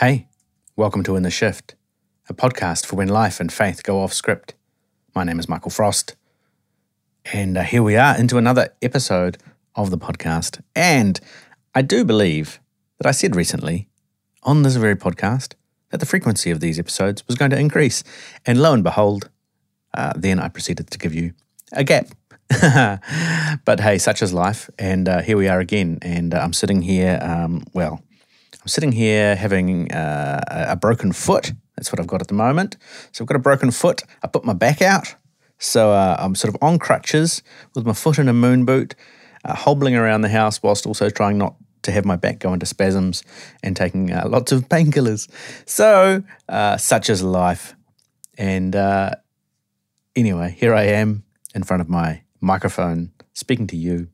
Hey, welcome to In the Shift, a podcast for when life and faith go off script. My name is Michael Frost, and uh, here we are into another episode of the podcast. And I do believe that I said recently on this very podcast that the frequency of these episodes was going to increase. And lo and behold, uh, then I proceeded to give you a gap. but hey, such is life. And uh, here we are again. And uh, I'm sitting here, um, well, I'm sitting here having uh, a broken foot. That's what I've got at the moment. So I've got a broken foot. I put my back out. So uh, I'm sort of on crutches with my foot in a moon boot, uh, hobbling around the house whilst also trying not to have my back go into spasms and taking uh, lots of painkillers. So, uh, such is life. And uh, anyway, here I am in front of my microphone speaking to you.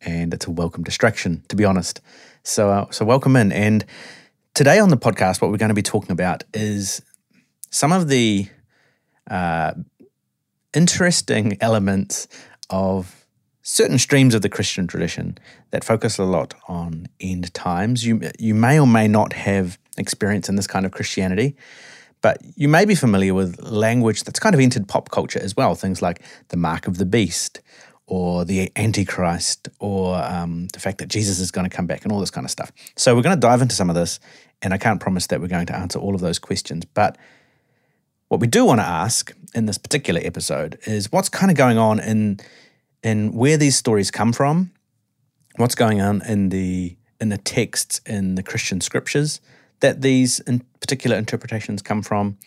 And it's a welcome distraction, to be honest. So, uh, so welcome in. And today on the podcast, what we're going to be talking about is some of the uh, interesting elements of certain streams of the Christian tradition that focus a lot on end times. You you may or may not have experience in this kind of Christianity, but you may be familiar with language that's kind of entered pop culture as well. Things like the mark of the beast, or the Antichrist or um, the fact that Jesus is going to come back and all this kind of stuff. So we're going to dive into some of this, and I can't promise that we're going to answer all of those questions. But what we do want to ask in this particular episode is what's kind of going on in in where these stories come from, what's going on in the in the texts in the Christian scriptures that these in particular interpretations come from,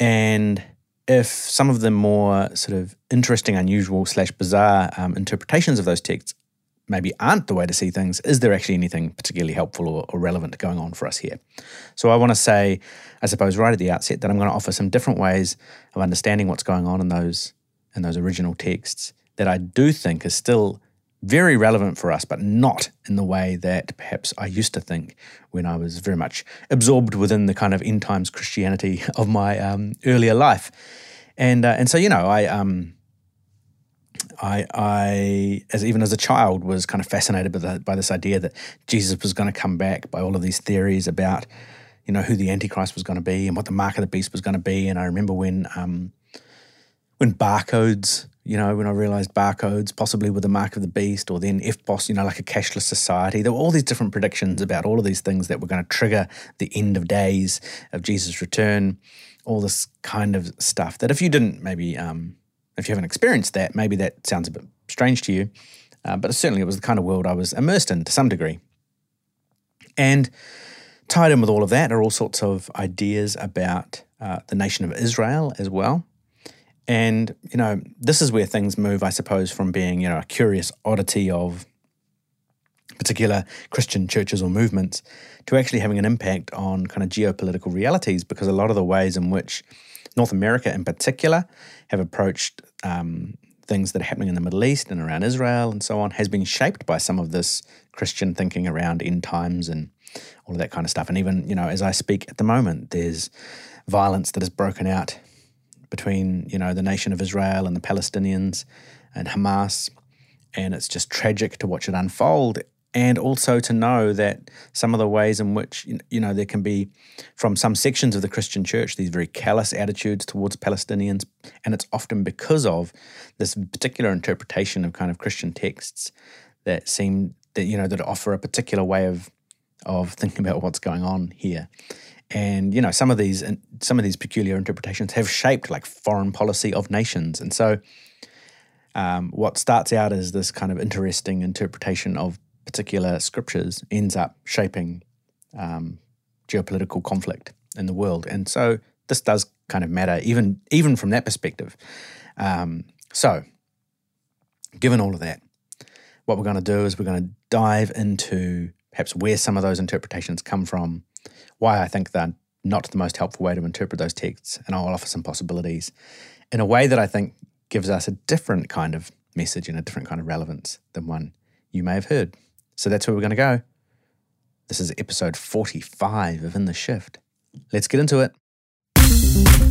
and if some of the more sort of interesting, unusual slash bizarre um, interpretations of those texts maybe aren't the way to see things, is there actually anything particularly helpful or, or relevant going on for us here? So I want to say, I suppose, right at the outset, that I'm going to offer some different ways of understanding what's going on in those in those original texts that I do think is still very relevant for us, but not in the way that perhaps I used to think when I was very much absorbed within the kind of end times Christianity of my um, earlier life. And uh, and so you know, I um, I I as even as a child was kind of fascinated by the, by this idea that Jesus was going to come back by all of these theories about you know who the Antichrist was going to be and what the mark of the beast was going to be. And I remember when um, when barcodes you know, when I realized barcodes possibly were the mark of the beast, or then EFTPOS, you know, like a cashless society. There were all these different predictions about all of these things that were going to trigger the end of days of Jesus' return, all this kind of stuff that if you didn't maybe, um, if you haven't experienced that, maybe that sounds a bit strange to you. Uh, but certainly it was the kind of world I was immersed in to some degree. And tied in with all of that are all sorts of ideas about uh, the nation of Israel as well. And, you know, this is where things move, I suppose, from being, you know, a curious oddity of particular Christian churches or movements to actually having an impact on kind of geopolitical realities because a lot of the ways in which North America in particular have approached um, things that are happening in the Middle East and around Israel and so on has been shaped by some of this Christian thinking around end times and all of that kind of stuff. And even, you know, as I speak at the moment, there's violence that has broken out between you know the nation of Israel and the Palestinians and Hamas, and it's just tragic to watch it unfold. And also to know that some of the ways in which you know there can be, from some sections of the Christian church, these very callous attitudes towards Palestinians, and it's often because of this particular interpretation of kind of Christian texts that seem that you know that offer a particular way of of thinking about what's going on here and you know some of these some of these peculiar interpretations have shaped like foreign policy of nations. And so um, what starts out as this kind of interesting interpretation of particular scriptures ends up shaping um, geopolitical conflict in the world. And so this does kind of matter even even from that perspective. Um, so given all of that what we're going to do is we're going to dive into perhaps where some of those interpretations come from why I think they're not the most helpful way to interpret those texts, and I'll offer some possibilities in a way that I think gives us a different kind of message and a different kind of relevance than one you may have heard. So that's where we're going to go. This is episode 45 of In the Shift. Let's get into it.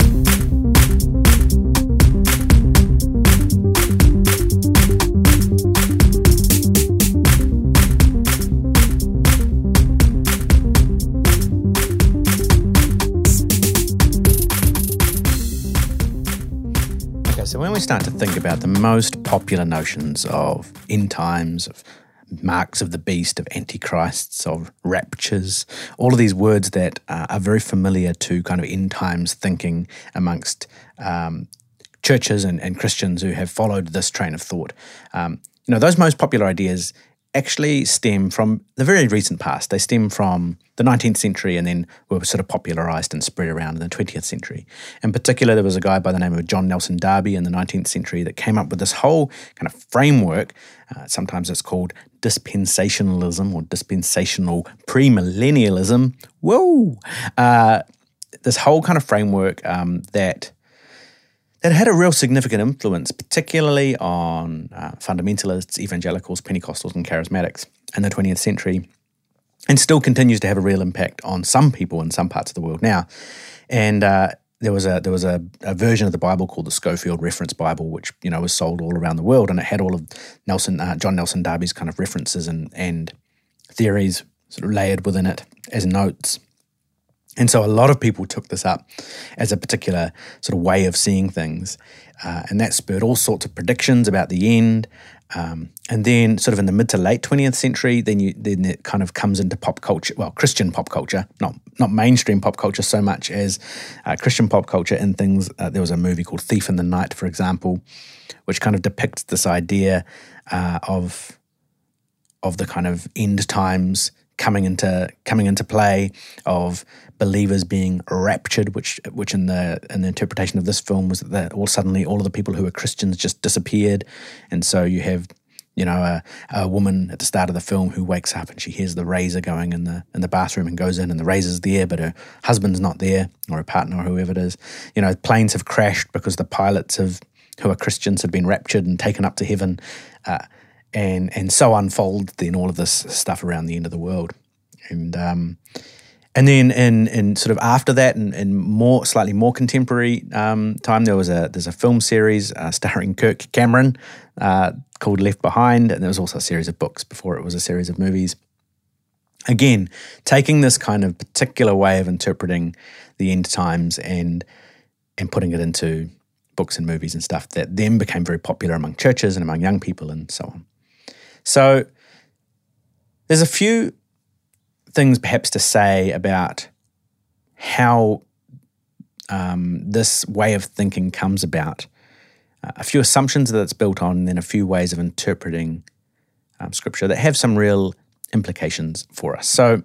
So, when we start to think about the most popular notions of end times, of marks of the beast, of antichrists, of raptures, all of these words that uh, are very familiar to kind of end times thinking amongst um, churches and, and, Christians who have followed this train of thought. Um, you know, those most popular ideas actually stem from the very recent past. They stem from the 19th century and then were sort of popularized and spread around in the 20th century. In particular, there was a guy by the name of John Nelson Darby in the 19th century that came up with this whole kind of framework. Uh, sometimes it's called dispensationalism or dispensational premillennialism. Whoa! Uh, this whole kind of framework um, that that had a real significant influence, particularly on uh, fundamentalists, evangelicals, Pentecostals, and charismatics in the 20th century, and still continues to have a real impact on some people in some parts of the world now. And uh, there was a there was a, a, version of the Bible called the Scofield Reference Bible, which you know was sold all around the world, and it had all of Nelson uh, John Nelson Darby's kind of references and and theories sort of layered within it as notes. And so a lot of people took this up as a particular sort of way of seeing things. Uh, and that spurred all sorts of predictions about the end. Um, and then, sort of in the mid to late 20th century, then you then it kind of comes into pop culture, well, Christian pop culture, not not mainstream pop culture so much as uh, Christian pop culture in things. Uh, there was a movie called Thief in the Night, for example, which kind of depicts this idea uh, of of the kind of end times coming into coming into play of believers being raptured, which which in the in the interpretation of this film was that all suddenly all of the people who were Christians just disappeared, and so you have you know a, a woman at the start of the film who wakes up and she hears the razor going in the in the bathroom and goes in and the razor's there, but her husband's not there or her partner or whoever it is. You know planes have crashed because the pilots have who are Christians have been raptured and taken up to heaven. Uh, and and so unfold then all of this stuff around the end of the world. And um, and then in in sort of after that, and more slightly more contemporary um, time, there was a there's a film series uh, starring Kirk Cameron uh, called Left Behind, and there was also a series of books before it was a series of movies. Again, taking this kind of particular way of interpreting the end times and and putting it into books and movies and stuff that then became very popular among churches and among young people and so on. So there's a few things perhaps to say about how um, this way of thinking comes about. Uh, a few assumptions that it's built on, and then a few ways of interpreting um, scripture that have some real implications for us. So,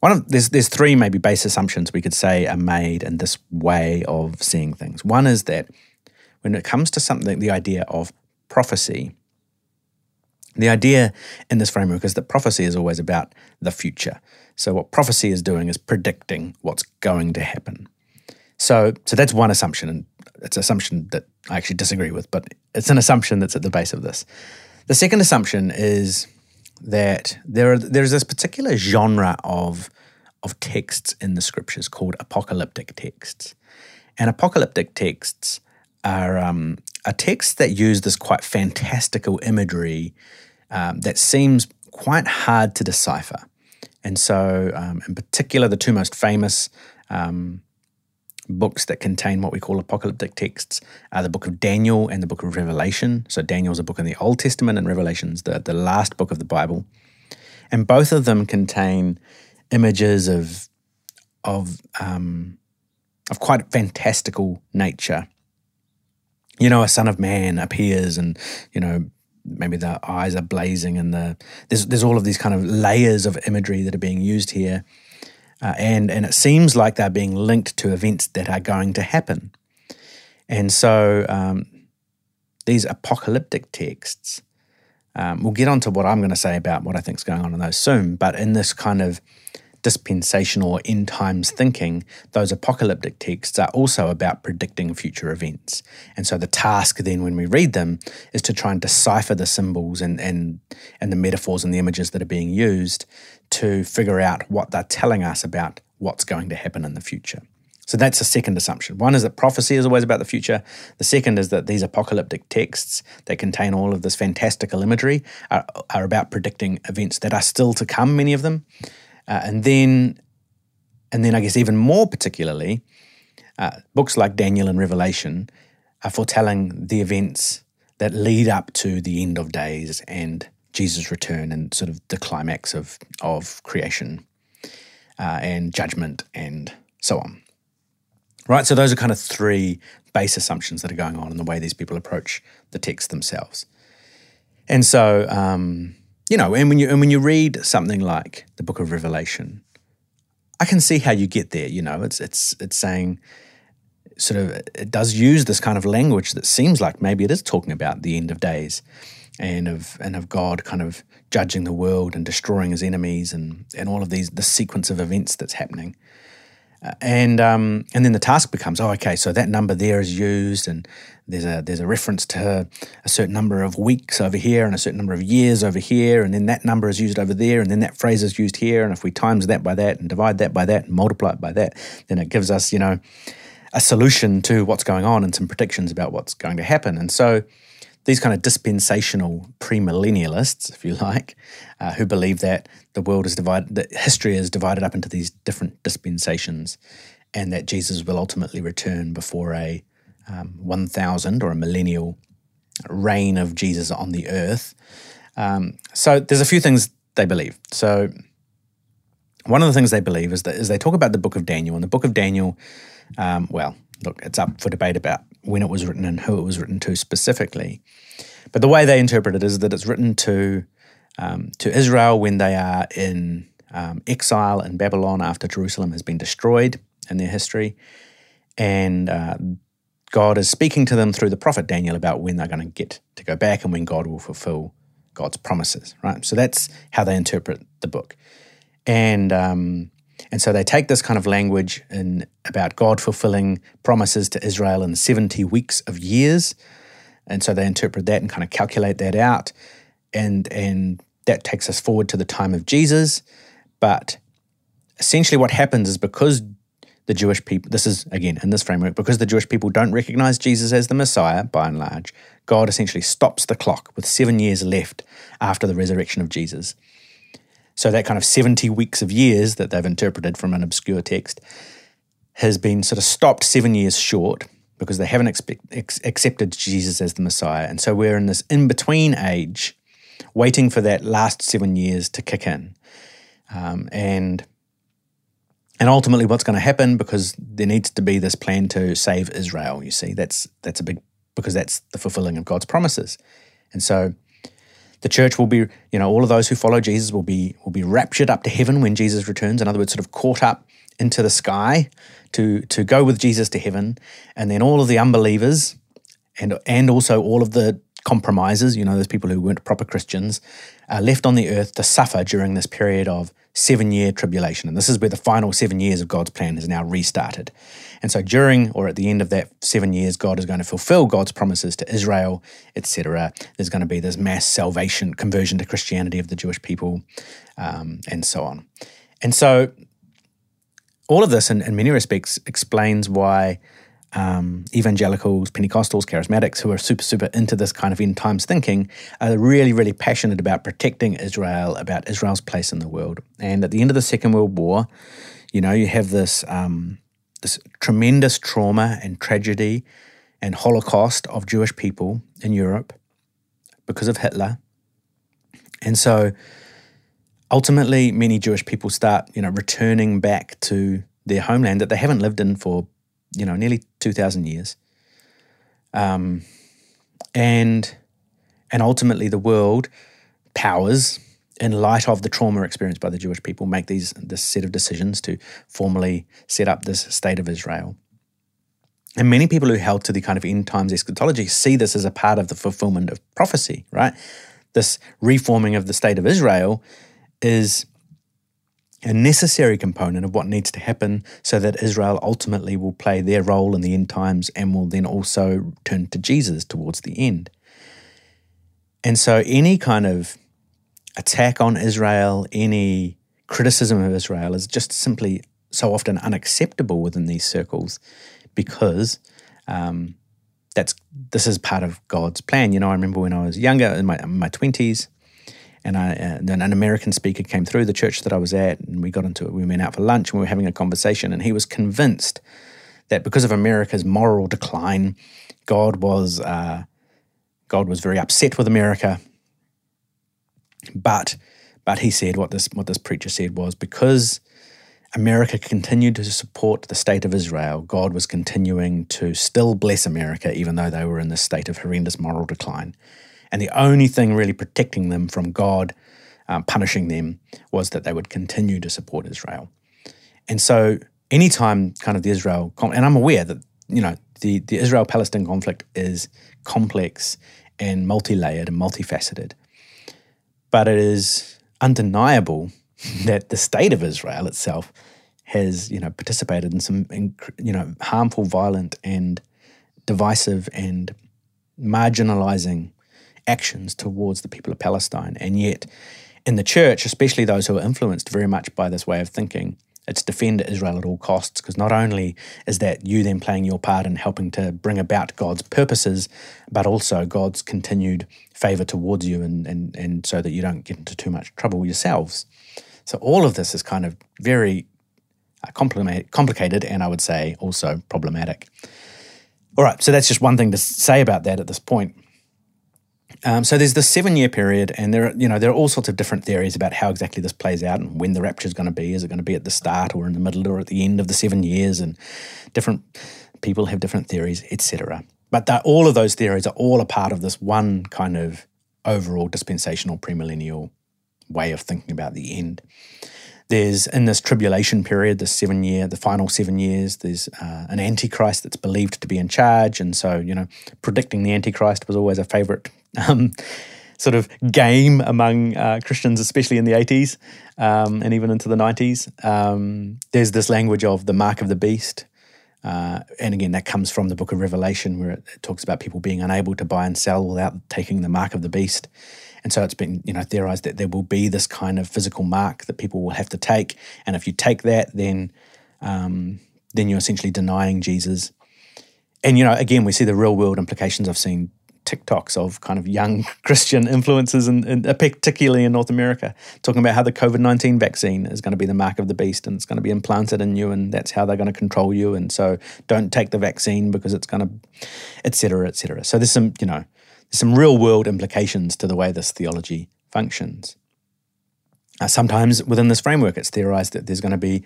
one of there's there's three maybe base assumptions we could say are made in this way of seeing things. One is that when it comes to something, the idea of prophecy, the idea in this framework is that prophecy is always about the future. So, what prophecy is doing is predicting what's going to happen. So, so that's one assumption, and it's an assumption that I actually disagree with, but it's an assumption that's at the base of this. The second assumption is that there are there's this particular genre of of texts in the scriptures called apocalyptic texts, and apocalyptic texts are um, are texts that use this quite fantastical imagery um, that seems quite hard to decipher. And so, um, in particular, the two most famous um, books that contain what we call apocalyptic texts are the book of Daniel and the book of Revelation. So, Daniel's a book in the Old Testament, and Revelation's the, the last book of the Bible. And both of them contain images of of um, of quite fantastical nature. You know, a son of man appears and you know maybe the eyes are blazing and the there's there's all of these kind of layers of imagery that are being used here, uh, and and it seems like they're being linked to events that are going to happen, and so um, these apocalyptic texts. Um, we'll get on to what I'm going to say about what I think is going on in those soon, but in this kind of dispensational or end times thinking, those apocalyptic texts are also about predicting future events. And so the task then when we read them is to try and decipher the symbols and, and, and the metaphors and the images that are being used to figure out what they're telling us about what's going to happen in the future. So that's the second assumption. One is that prophecy is always about the future. The second is that these apocalyptic texts that contain all of this fantastical imagery are, are about predicting events that are still to come, many of them. Uh, and then, and then I guess even more particularly, uh, books like Daniel and Revelation are foretelling the events that lead up to the end of days and Jesus' return and sort of the climax of, of creation uh, and judgment and so on. Right, so those are kind of three base assumptions that are going on in the way these people approach the text themselves. And so, um, you know, and when you and when you read something like the Book of Revelation, I can see how you get there. You know, it's it's it's saying sort of it does use this kind of language that seems like maybe it is talking about the end of days and of and of God kind of judging the world and destroying his enemies and and all of these the sequence of events that's happening. And um, and then the task becomes, oh, okay, so that number there is used, and there's a there's a reference to a certain number of weeks over here and a certain number of years over here, and then that number is used over there, and then that phrase is used here, and if we times that by that and divide that by that and multiply it by that, then it gives us, you know, a solution to what's going on and some predictions about what's going to happen. And so these kind of dispensational premillennialists, if you like, uh, who believe that the world is divided, that history is divided up into these different dispensations, and that Jesus will ultimately return before a um, 1,000 or a millennial reign of Jesus on the earth. Um, so there's a few things they believe. So one of the things they believe is that is they talk about the book of Daniel, and the book of Daniel um, well, look, it's up for debate about when it was written and who it was written to specifically. But the way they interpret it is that it's written to um, to Israel when they are in um, exile in Babylon after Jerusalem has been destroyed in their history, and uh, God is speaking to them through the prophet Daniel about when they're going to get to go back and when God will fulfill God's promises. Right. So that's how they interpret the book, and um, and so they take this kind of language in, about God fulfilling promises to Israel in 70 weeks of years. And so they interpret that and kind of calculate that out. And, and that takes us forward to the time of Jesus. But essentially, what happens is because the Jewish people, this is again in this framework, because the Jewish people don't recognize Jesus as the Messiah by and large, God essentially stops the clock with seven years left after the resurrection of Jesus. So that kind of 70 weeks of years that they've interpreted from an obscure text has been sort of stopped seven years short because they haven't ex- accepted Jesus as the Messiah. And so we're in this in between age, waiting for that last seven years to kick in. Um, and and ultimately, what's going to happen because there needs to be this plan to save Israel. You see, that's that's a big because that's the fulfilling of God's promises. And so the church will be, you know, all of those who follow Jesus will be will be raptured up to heaven when Jesus returns. In other words, sort of caught up into the sky to to go with Jesus to heaven, and then all of the unbelievers and and also all of the compromisers, you know, those people who weren't proper Christians, are left on the earth to suffer during this period of seven year tribulation. And this is where the final seven years of God's plan has now restarted. And so during or at the end of that seven years, God is going to fulfill God's promises to Israel, etc. There's going to be this mass salvation, conversion to Christianity of the Jewish people, um, and so on. And so all of this, in, in many respects, explains why um, evangelicals, Pentecostals, charismatics who are super, super into this kind of end times thinking are really, really passionate about protecting Israel, about Israel's place in the world. And at the end of the Second World War, you know, you have this um, this tremendous trauma and tragedy and Holocaust of Jewish people in Europe because of Hitler. And so ultimately many Jewish people start, you know, returning back to their homeland that they haven't lived in for you know, nearly 2,000 years. Um, and, and ultimately, the world powers, in light of the trauma experienced by the Jewish people, make these this set of decisions to formally set up this state of Israel. And many people who held to the kind of end times eschatology see this as a part of the fulfillment of prophecy, right? This reforming of the state of Israel is a necessary component of what needs to happen so that Israel ultimately will play their role in the end times and will then also turn to Jesus towards the end. And so, any kind of attack on Israel, any criticism of Israel is just simply so often unacceptable within these circles because um, that's this is part of God's plan. You know, I remember when I was younger, in my, in my 20s, and I, uh, then an American speaker came through the church that I was at, and we got into it. We went out for lunch and we were having a conversation, and he was convinced that because of America's moral decline, God was uh, God was very upset with America. But but he said what this what this preacher said was because America continued to support the state of Israel, God was continuing to still bless America, even though they were in this state of horrendous moral decline. And the only thing really protecting them from God um, punishing them was that they would continue to support Israel. And so, anytime kind of the Israel, and I'm aware that, you know, the, the Israel Palestine conflict is complex and multi layered and multifaceted, but it is undeniable that the state of Israel itself has, you know, participated in some, you know, harmful, violent, and divisive and marginalizing actions towards the people of Palestine. And yet, in the church, especially those who are influenced very much by this way of thinking, it's defend Israel at all costs because not only is that you then playing your part in helping to bring about God's purposes, but also God's continued favor towards you and, and, and so that you don't get into too much trouble yourselves. So all of this is kind of very uh, complicated and I would say also problematic. All right, so that's just one thing to say about that at this point. Um, so there's the seven year period, and there are you know there are all sorts of different theories about how exactly this plays out and when the rapture is going to be. Is it going to be at the start or in the middle or at the end of the seven years? And different people have different theories, etc. But all of those theories are all a part of this one kind of overall dispensational premillennial way of thinking about the end. There's in this tribulation period, the seven year, the final seven years, there's uh, an antichrist that's believed to be in charge. And so, you know, predicting the antichrist was always a favorite um, sort of game among uh, Christians, especially in the 80s um, and even into the 90s. Um, there's this language of the mark of the beast. Uh, and again, that comes from the book of Revelation, where it, it, talks about people being unable to buy and sell without taking the mark of the beast. And so it's been, you know, theorized that there will be this kind of physical mark that people will have to take, and if you take that, then um, then you're essentially denying Jesus. And you know, again, we see the real world implications. I've seen TikToks of kind of young Christian influencers, and uh, particularly in North America, talking about how the COVID 19 vaccine is going to be the mark of the beast and it's going to be implanted in you, and that's how they're going to control you. And so don't take the vaccine because it's going to, et cetera, et cetera. So there's some, you know, there's some real world implications to the way this theology functions. Uh, sometimes within this framework, it's theorized that there's going to be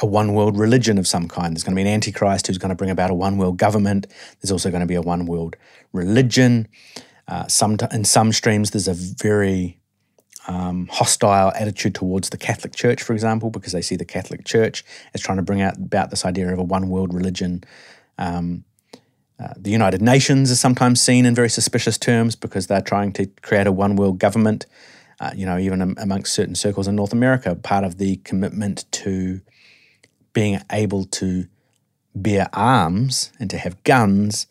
a one world religion of some kind. There's going to be an antichrist who's going to bring about a one world government. There's also going to be a one world religion. Uh, some in some streams, there's a very um, hostile attitude towards the Catholic Church, for example, because they see the Catholic Church as trying to bring out about this idea of a one world religion. Um, uh, the United Nations is sometimes seen in very suspicious terms because they're trying to create a one world government. Uh, you know, even amongst certain circles in North America, part of the commitment to being able to bear arms and to have guns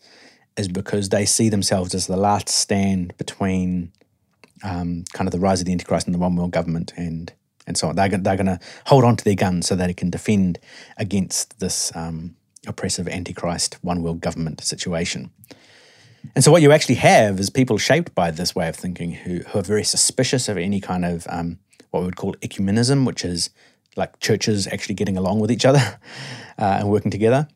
is because they see themselves as the last stand between um, kind of the rise of the Antichrist and the one world government and and so on. They're, they're going to hold on to their guns so that it can defend against this um, oppressive Antichrist one world government situation. And so what you actually have is people shaped by this way of thinking who, who are very suspicious of any kind of um, what we would call ecumenism, which is like churches actually getting along with each other uh, and working together.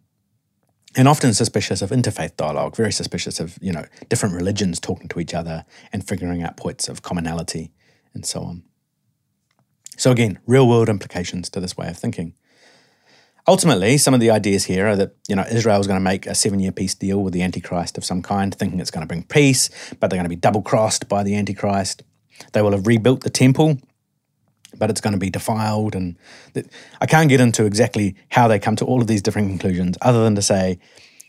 And often suspicious of interfaith dialogue, very suspicious of, you know, different religions talking to each other and figuring out points of commonality and so on. So again, real world implications to this way of thinking. Ultimately, some of the ideas here are that you know Israel is going to make a seven-year peace deal with the Antichrist of some kind, thinking it's going to bring peace, but they're going to be double-crossed by the Antichrist. They will have rebuilt the temple, but it's going to be defiled. And I can't get into exactly how they come to all of these different conclusions, other than to say,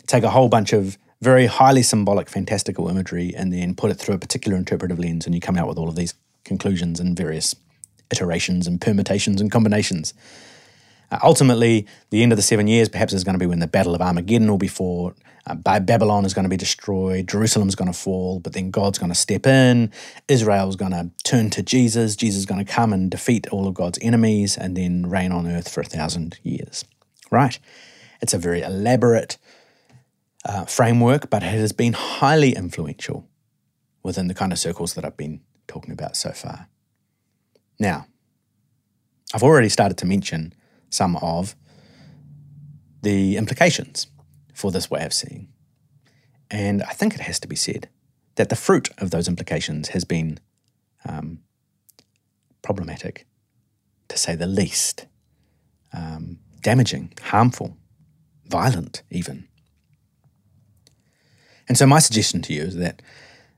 take a whole bunch of very highly symbolic, fantastical imagery and then put it through a particular interpretive lens, and you come out with all of these conclusions and various iterations and permutations and combinations. Uh, ultimately, the end of the seven years perhaps is going to be when the Battle of Armageddon will be fought. Uh, Babylon is going to be destroyed. Jerusalem's going to fall, but then God's going to step in. Israel's going to turn to Jesus. Jesus is going to come and defeat all of God's enemies and then reign on earth for a thousand years. Right? It's a very elaborate uh, framework, but it has been highly influential within the kind of circles that I've been talking about so far. Now, I've already started to mention some of the implications for this way of seeing. And I think it has to be said that the fruit of those implications has been um, problematic, to say the least, um, damaging, harmful, violent, even. And so, my suggestion to you is that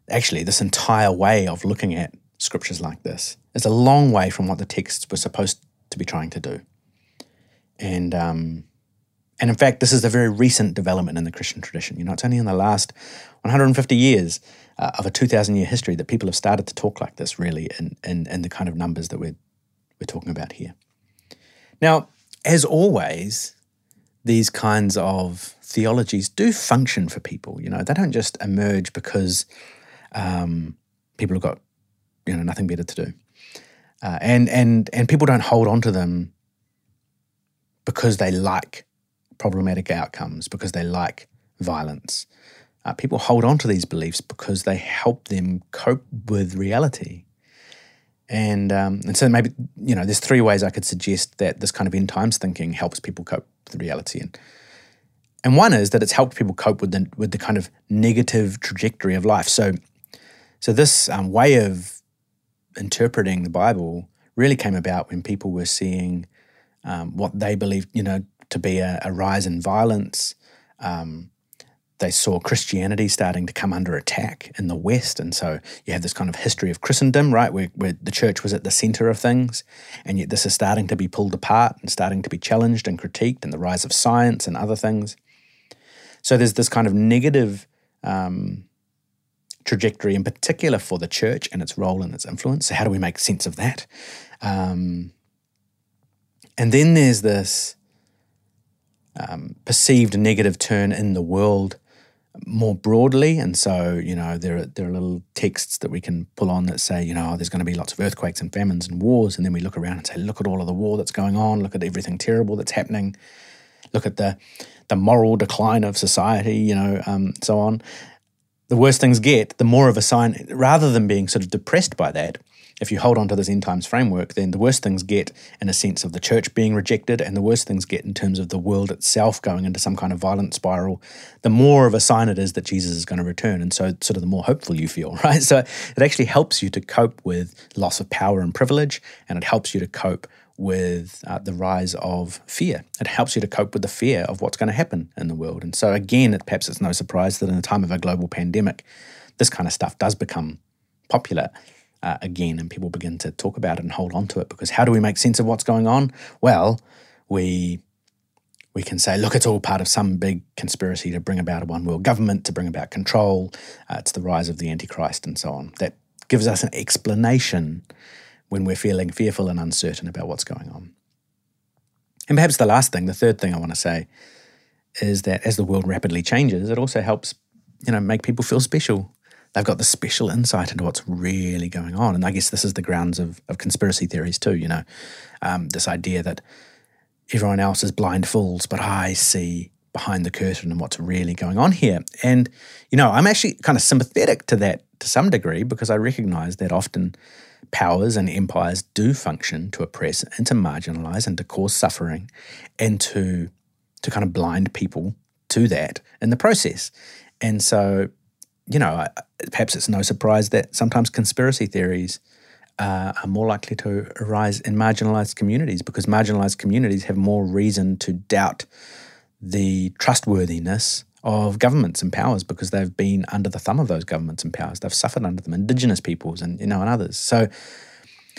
actually, this entire way of looking at scriptures like this is a long way from what the texts were supposed to be trying to do. And um, and in fact, this is a very recent development in the Christian tradition. You know, it's only in the last 150 years uh, of a 2,000 year history that people have started to talk like this, really, in, in, in the kind of numbers that we're, we're talking about here. Now, as always, these kinds of theologies do function for people. You know, they don't just emerge because um, people have got you know nothing better to do, uh, and and and people don't hold on to them because they like problematic outcomes, because they like violence. Uh, people hold on to these beliefs because they help them cope with reality. And, um, and so maybe, you know, there's three ways I could suggest that this kind of end times thinking helps people cope with reality. And, and one is that it's helped people cope with the, with the kind of negative trajectory of life. So, so this um, way of interpreting the Bible really came about when people were seeing um, what they believed, you know, to be a, a rise in violence. Um, they saw Christianity starting to come under attack in the West. And so you have this kind of history of Christendom, right, where, where the church was at the center of things. And yet this is starting to be pulled apart and starting to be challenged and critiqued, and the rise of science and other things. So there's this kind of negative um, trajectory, in particular for the church and its role and its influence. So, how do we make sense of that? Um, and then there's this um, perceived negative turn in the world more broadly. And so, you know, there are, there are little texts that we can pull on that say, you know, oh, there's going to be lots of earthquakes and famines and wars. And then we look around and say, look at all of the war that's going on. Look at everything terrible that's happening. Look at the the moral decline of society, you know, um, so on. The worse things get, the more of a sign, rather than being sort of depressed by that, if you hold on to this end times framework, then the worse things get in a sense of the church being rejected, and the worse things get in terms of the world itself going into some kind of violent spiral, the more of a sign it is that Jesus is going to return. And so, sort of, the more hopeful you feel, right? So, it actually helps you to cope with loss of power and privilege, and it helps you to cope with uh, the rise of fear. It helps you to cope with the fear of what's going to happen in the world. And so, again, it, perhaps it's no surprise that in a time of a global pandemic, this kind of stuff does become popular uh, again, and people begin to talk about it and hold on to it. Because how do we make sense of what's going on? Well, we we can say, look, it's all part of some big conspiracy to bring about a one world government, to bring about control. Uh, it's the rise of the Antichrist, and so on. That gives us an explanation when we're feeling fearful and uncertain about what's going on. And perhaps the last thing, the third thing I want to say, is that as the world rapidly changes, it also helps, you know, make people feel special. They've got the special insight into what's really going on. And I guess this is the grounds of, of conspiracy theories too, you know, um, this idea that everyone else is blind fools, but I see behind the curtain and what's really going on here. And, you know, I'm actually kind of sympathetic to that to some degree because I recognize that often powers and empires do function to oppress and to marginalize and to cause suffering and to to kind of blind people to that in the process. And so, you know, perhaps it's no surprise that sometimes conspiracy theories uh, are more likely to arise in marginalized communities because marginalized communities have more reason to doubt the trustworthiness of governments and powers because they've been under the thumb of those governments and powers. They've suffered under them, indigenous peoples and you know and others. So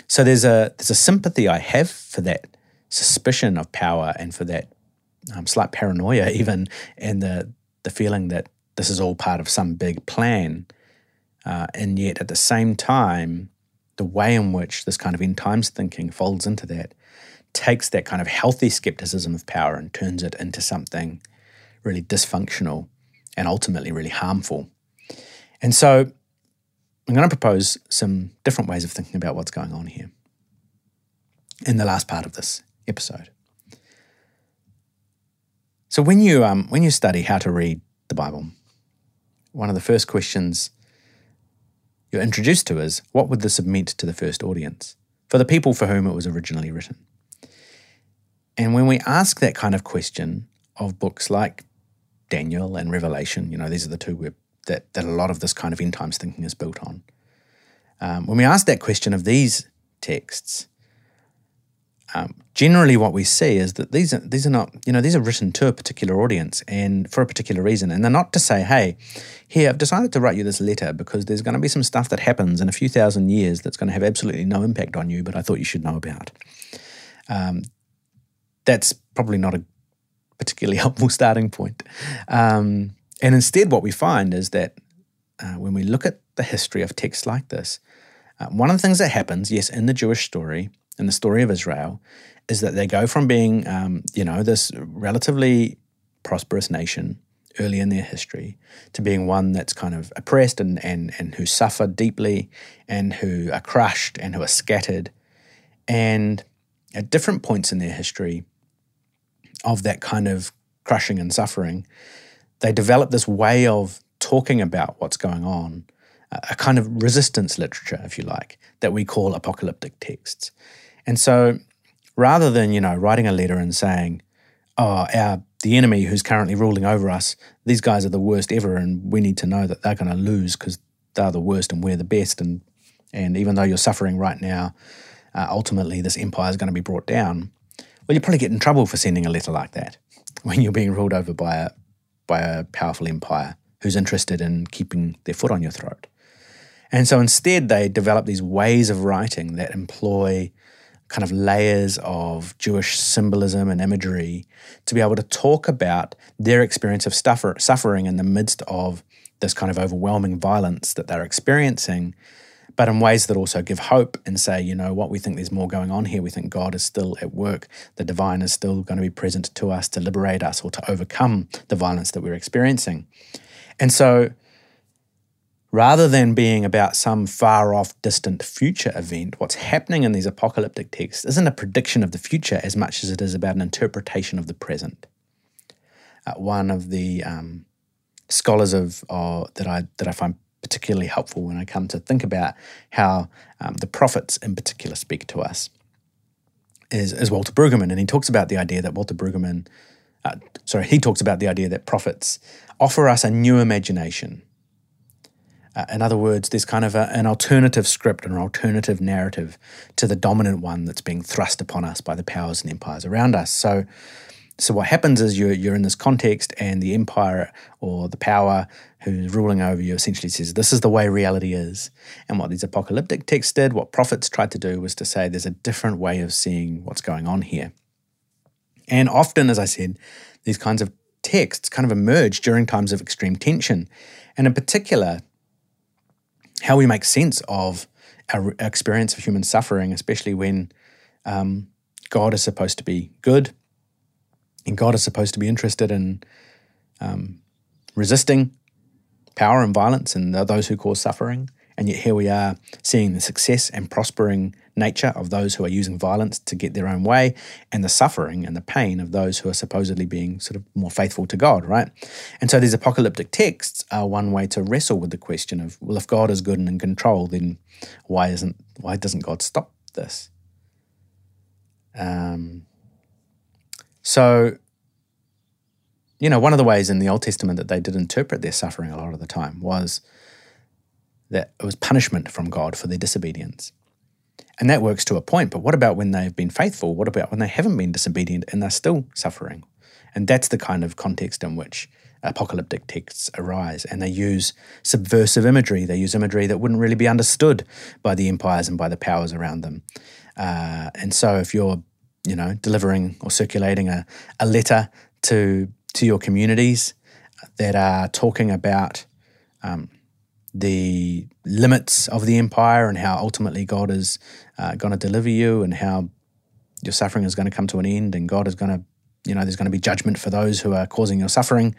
so there's a there's a sympathy I have for that suspicion of power and for that um, slight paranoia even and the the feeling that this is all part of some big plan. Uh, and yet at the same time, the way in which this kind of end times thinking folds into that takes that kind of healthy skepticism of power and turns it into something really dysfunctional and ultimately really harmful. And so I'm going to propose some different ways of thinking about what's going on here in the last part of this episode. So when you um, when you study how to read the Bible, one of the first questions you're introduced to is what would this have meant to the first audience, for the people for whom it was originally written? And when we ask that kind of question of books like Daniel and Revelation. You know, these are the two that, that a lot of this kind of end times thinking is built on. Um, when we ask that question of these texts, um, generally what we see is that these are these are not you know these are written to a particular audience and for a particular reason, and they're not to say, hey, here I've decided to write you this letter because there's going to be some stuff that happens in a few thousand years that's going to have absolutely no impact on you, but I thought you should know about. Um, that's probably not a particularly helpful starting point. Um, and instead, what we find is that uh, when we look at the history of texts like this, uh, one of the things that happens, yes, in the Jewish story, in the story of Israel, is that they go from being, um, you know, this relatively prosperous nation early in their history to being one that's kind of oppressed and, and, and who suffer deeply and who are crushed and who are scattered. And at different points in their history of that kind of crushing and suffering, they develop this way of talking about what's going on, a kind of resistance literature, if you like, that we call apocalyptic texts. And so rather than, you know, writing a letter and saying, oh, our the enemy who's currently ruling over us, these guys are the worst ever, and we need to know that they're going to lose because they're the worst and we're the best. And and even though you're suffering right now, uh, ultimately this empire is going to be brought down. Well, you probably get in trouble for sending a letter like that when you're being ruled over by a by a powerful empire who's interested in keeping their foot on your throat. And so instead, they develop these ways of writing that employ kind of layers of Jewish symbolism and imagery to be able to talk about their experience of suffer- suffering in the midst of this kind of overwhelming violence that they're experiencing, but in ways that also give hope and say, you know what, we think there's more going on here. We think God is still at work. The divine is still going to be present to us to liberate us or to overcome the violence that we're experiencing. And so rather than being about some far off, distant future event, what's happening in these apocalyptic texts isn't a prediction of the future as much as it is about an interpretation of the present. Uh, one of the um, scholars of uh, that I that I find particularly helpful when I come to think about how um, the prophets in particular speak to us is, is Walter Brueggemann, and he talks about the idea that Walter Brueggemann, uh, sorry, he talks about the idea that prophets offer us a new imagination uh, in other words, there's kind of a, an alternative script, an alternative narrative to the dominant one that's being thrust upon us by the powers and empires around us. So, so what happens is you're you're in this context, and the empire or the power who's ruling over you essentially says, "This is the way reality is." And what these apocalyptic texts did, what prophets tried to do, was to say, "There's a different way of seeing what's going on here." And often, as I said, these kinds of texts kind of emerge during times of extreme tension, and in particular how we make sense of our experience of human suffering, especially when um, God is supposed to be good and God is supposed to be interested in um, resisting power and violence and those who cause suffering. And yet here we are seeing the success and prospering nature of those who are using violence to get their own way, and the suffering and the pain of those who are supposedly being sort of more faithful to God, right? And so these apocalyptic texts are one way to wrestle with the question of, well, if God is good and in control, then why isn't why doesn't God stop this? Um, so you know, one of the ways in the Old Testament that they did interpret their suffering a lot of the time was that it was punishment from God for their disobedience. And that works to a point, but what about when they've been faithful? What about when they haven't been disobedient and they're still suffering? And that's the kind of context in which apocalyptic texts arise. And they use subversive imagery. They use imagery that wouldn't really be understood by the empires and by the powers around them. Uh, and so if you're, you know, delivering or circulating a, a letter to to your communities that are talking about um, the limits of the empire and how ultimately God is uh, going to deliver you and how your suffering is going to come to an end and God is going to, you know, there's going to be judgment for those who are causing your suffering.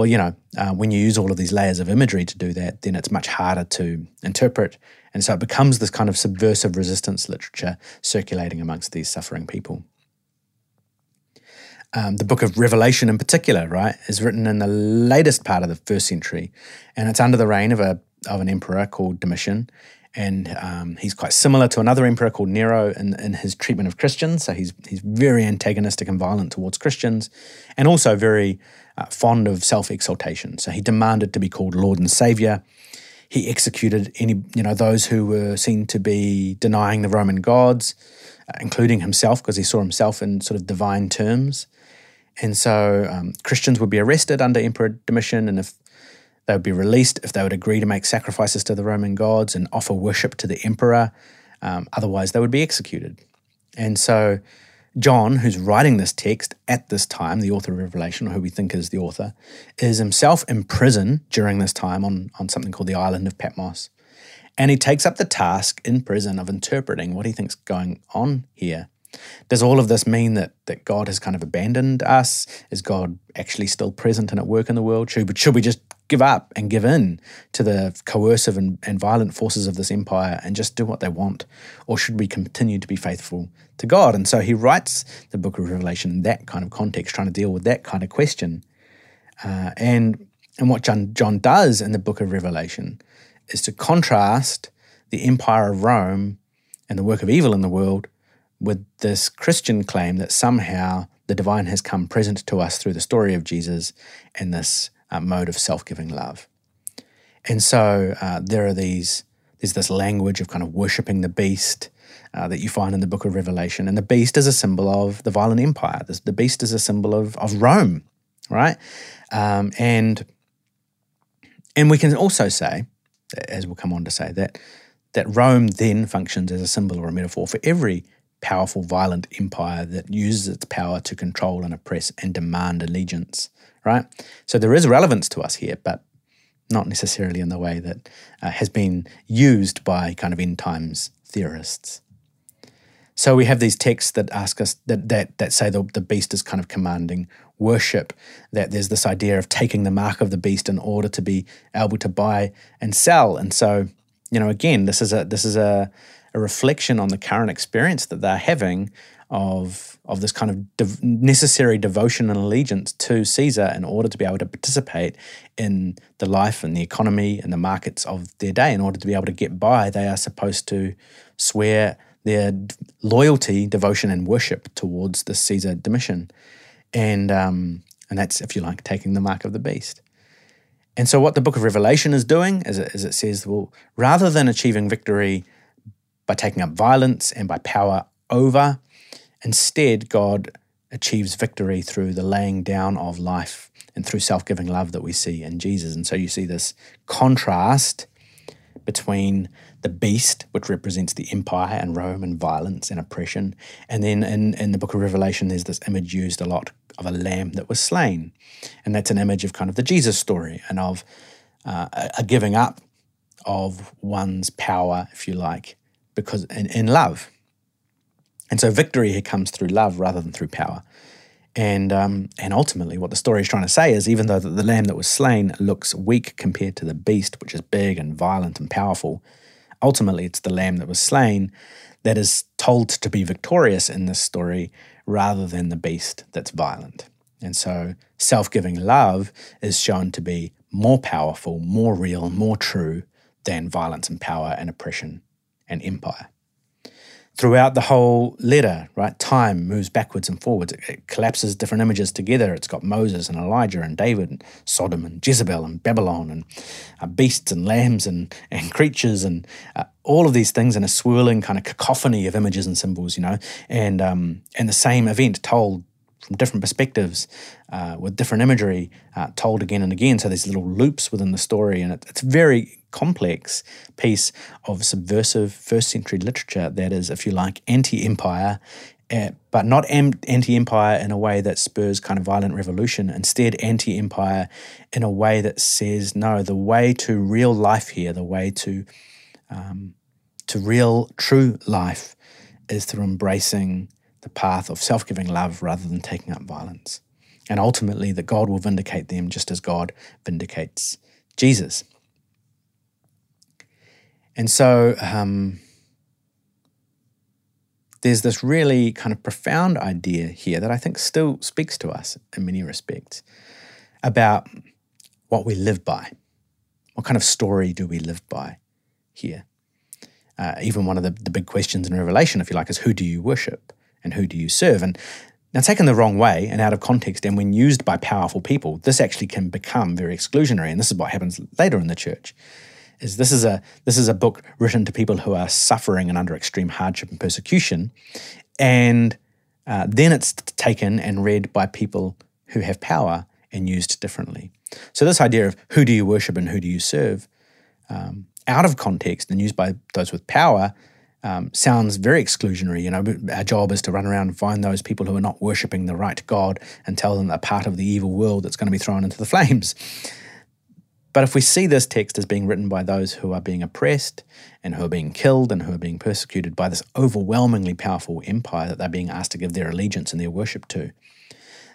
Well, you know, uh, when you use all of these layers of imagery to do that, then it's much harder to interpret. And so it becomes this kind of subversive resistance literature circulating amongst these suffering people. Um, the book of Revelation, in particular, right, is written in the latest part of the first century, and it's under the reign of a of an emperor called Domitian, and um, he's quite similar to another emperor called Nero in, in his treatment of Christians. So he's he's very antagonistic and violent towards Christians, and also very uh, fond of self exaltation. So he demanded to be called Lord and Savior. He executed any you know those who were seen to be denying the Roman gods, uh, including himself, because he saw himself in sort of divine terms. And so um, Christians would be arrested under Emperor Domitian, and if they would be released if they would agree to make sacrifices to the Roman gods and offer worship to the emperor. Um, otherwise, they would be executed. And so, John, who's writing this text at this time, the author of Revelation, or who we think is the author, is himself in prison during this time on, on something called the island of Patmos. And he takes up the task in prison of interpreting what he thinks is going on here. Does all of this mean that that God has kind of abandoned us? Is God actually still present and at work in the world? Should, should we just give up and give in to the coercive and, and violent forces of this empire and just do what they want? Or should we continue to be faithful to God? And so he writes the book of Revelation in that kind of context, trying to deal with that kind of question. Uh, and and what John, John does in the book of Revelation is to contrast the empire of Rome and the work of evil in the world with this Christian claim that somehow the divine has come present to us through the story of Jesus and this uh, mode of self giving love. And so uh, there are these, there's this language of kind of worshipping the beast uh, that you find in the book of Revelation. And the beast is a symbol of the violent empire, the, the beast is a symbol of, of Rome, right? Um, and, and we can also say, as we'll come on to say, that, that Rome then functions as a symbol or a metaphor for every powerful, violent empire that uses its power to control and oppress and demand allegiance, right? So there is relevance to us here, but not necessarily in the way that uh, has been used by kind of end times theorists. So we have these texts that ask us that that that say the, the beast is kind of commanding worship, that there's this idea of taking the mark of the beast in order to be able to buy and sell. And so, you know, again, this is a this is a a reflection on the current experience that they're having of of this kind of de- necessary devotion and allegiance to Caesar in order to be able to participate in the life and the economy and the markets of their day. In order to be able to get by, they are supposed to swear their loyalty, devotion, and worship towards the Caesar Domitian, and um, and that's if you like taking the mark of the beast. And so, what the Book of Revelation is doing, as it, as it says, well, rather than achieving victory by taking up violence and by power over. Instead, God achieves victory through the laying down of life and through self giving love that we see in Jesus. And so you see this contrast between the beast, which represents the empire and Rome and violence and oppression. And then in, in the book of Revelation, there's this image used a lot of a lamb that was slain. And that's an image of kind of the Jesus story and of uh, a giving up of one's power, if you like, because in, in love. And so victory comes through love rather than through power. And um, and ultimately, what the story is trying to say is, even though the, the lamb that was slain looks weak compared to the beast, which is big and violent and powerful, ultimately it's the lamb that was slain that is told to be victorious in this story, rather than the beast that's violent. And so, self-giving love is shown to be more powerful, more real, more true than violence and power and oppression and empire. Throughout the whole letter, right, time moves backwards and forwards. It, collapses different images together. It's got Moses and Elijah and David and Sodom and Jezebel and Babylon and uh, beasts and lambs and, and creatures and uh, all of these things in a swirling kind of cacophony of images and symbols, you know, and um, and the same event told from different perspectives uh, with different imagery uh, told again and again. So there's little loops within the story, and it, it's very complex piece of subversive first century literature that is, if you like, anti empire. Uh, but not anti empire in a way that spurs kind of violent revolution. Instead, anti empire in a way that says, no, the way to real life here, the way to um, to real true life is through embracing the path of self giving love rather than taking up violence. And ultimately, that God will vindicate them just as God vindicates Jesus. And so um, there's this really kind of profound idea here that I think still speaks to us in many respects about what we live by. What kind of story do we live by here? uh, even one of the, the big questions in Revelation, if you like, is who do you worship and who do you serve? And now, taken the wrong way and out of context, and when used by powerful people, this actually can become very exclusionary. And this is what happens later in the church. Is this is a this is a book written to people who are suffering and under extreme hardship and persecution, and uh, then it's taken and read by people who have power and used differently. So this idea of who do you worship and who do you serve, um, out of context and used by those with power, um, sounds very exclusionary. You know, our job is to run around and find those people who are not worshipping the right God and tell them they're part of the evil world that's going to be thrown into the flames. But if we see this text as being written by those who are being oppressed and who are being killed and who are being persecuted by this overwhelmingly powerful empire that they're being asked to give their allegiance and their worship to,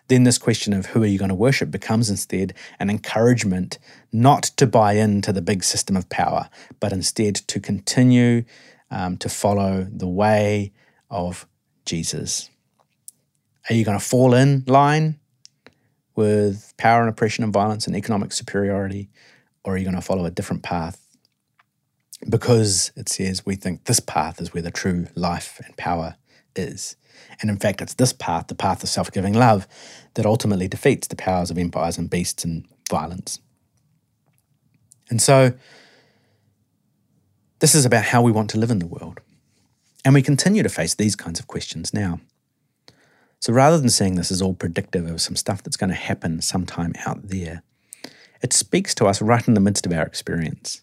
then this question of who are you going to worship becomes instead an encouragement not to buy into the big system of power, but instead to continue um, to follow the way of Jesus. Are you going to fall in line with power and oppression and violence and economic superiority, or are you going to follow a different path? Because it says we think this path is where the true life and power is. And in fact, it's this path, the path of self giving love, that ultimately defeats the powers of empires and beasts and violence. And so, this is about how we want to live in the world. And we continue to face these kinds of questions now. So rather than seeing this as all predictive of some stuff that's going to happen sometime out there, it speaks to us right in the midst of our experience.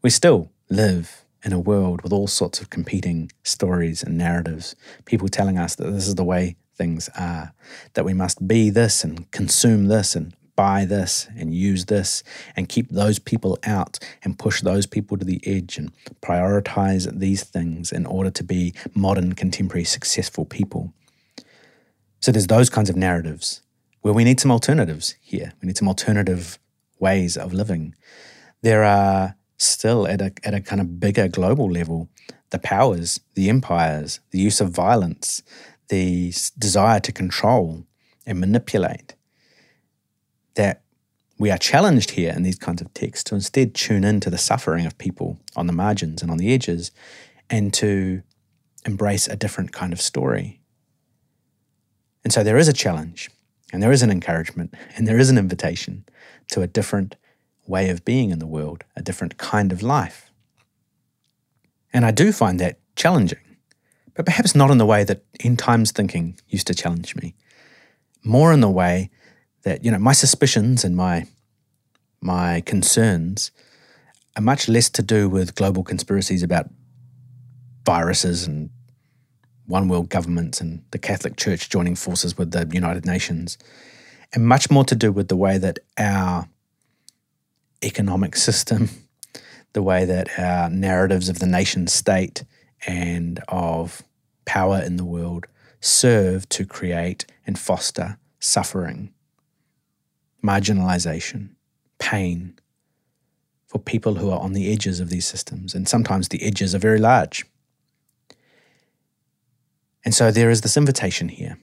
We still live in a world with all sorts of competing stories and narratives, people telling us that this is the way things are, that we must be this and consume this and buy this and use this and keep those people out and push those people to the edge and prioritize these things in order to be modern, contemporary, successful people. So there's those kinds of narratives where we need some alternatives here. We need some alternative ways of living. There are still at a, at a kind of bigger global level the powers, the empires, the use of violence, the desire to control and manipulate that we are challenged here in these kinds of texts to instead tune into the suffering of people on the margins and on the edges and to embrace a different kind of story. And so there is a challenge, and there is an encouragement, and there is an invitation to a different way of being in the world, a different kind of life. And I do find that challenging, but perhaps not in the way that end times thinking used to challenge me, more in the way that you know my suspicions and my my concerns are much less to do with global conspiracies about viruses and one world governments and the Catholic Church joining forces with the United Nations, and much more to do with the way that our economic system, the way that our narratives of the nation state and of power in the world serve to create and foster suffering marginalization, pain for people who are on the edges of these systems. And sometimes the edges are very large. And so there is this invitation here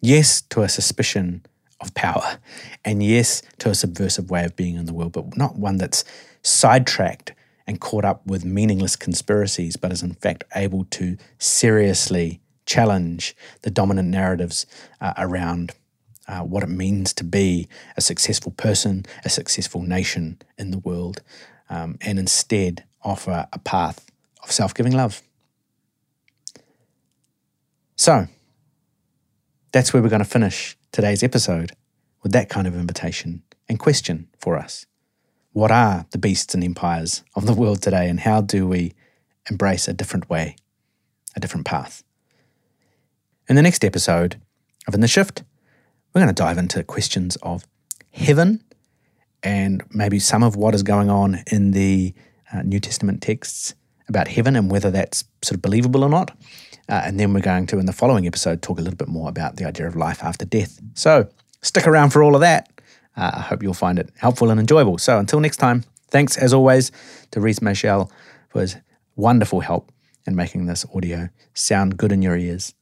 yes, to a suspicion of power, and yes, to a subversive way of being in the world, but not one that's sidetracked and caught up with meaningless conspiracies, but is in fact able to seriously challenge the dominant narratives uh, around uh, what it means to be a successful person, a successful nation in the world, um, and instead offer a path of self giving love. So, that's where we're going to finish today's episode with that kind of invitation and question for us. What are the beasts and empires of the world today, and how do we embrace a different way, a different path? In the next episode of In the Shift, we're going to dive into questions of heaven and maybe some of what is going on in the uh, New Testament texts about heaven and whether that's sort of believable or not. Uh, and then we're going to, in the following episode, talk a little bit more about the idea of life after death. So stick around for all of that. Uh, I hope you'll find it helpful and enjoyable. So until next time, thanks as always to Reese Michelle for his wonderful help in making this audio sound good in your ears.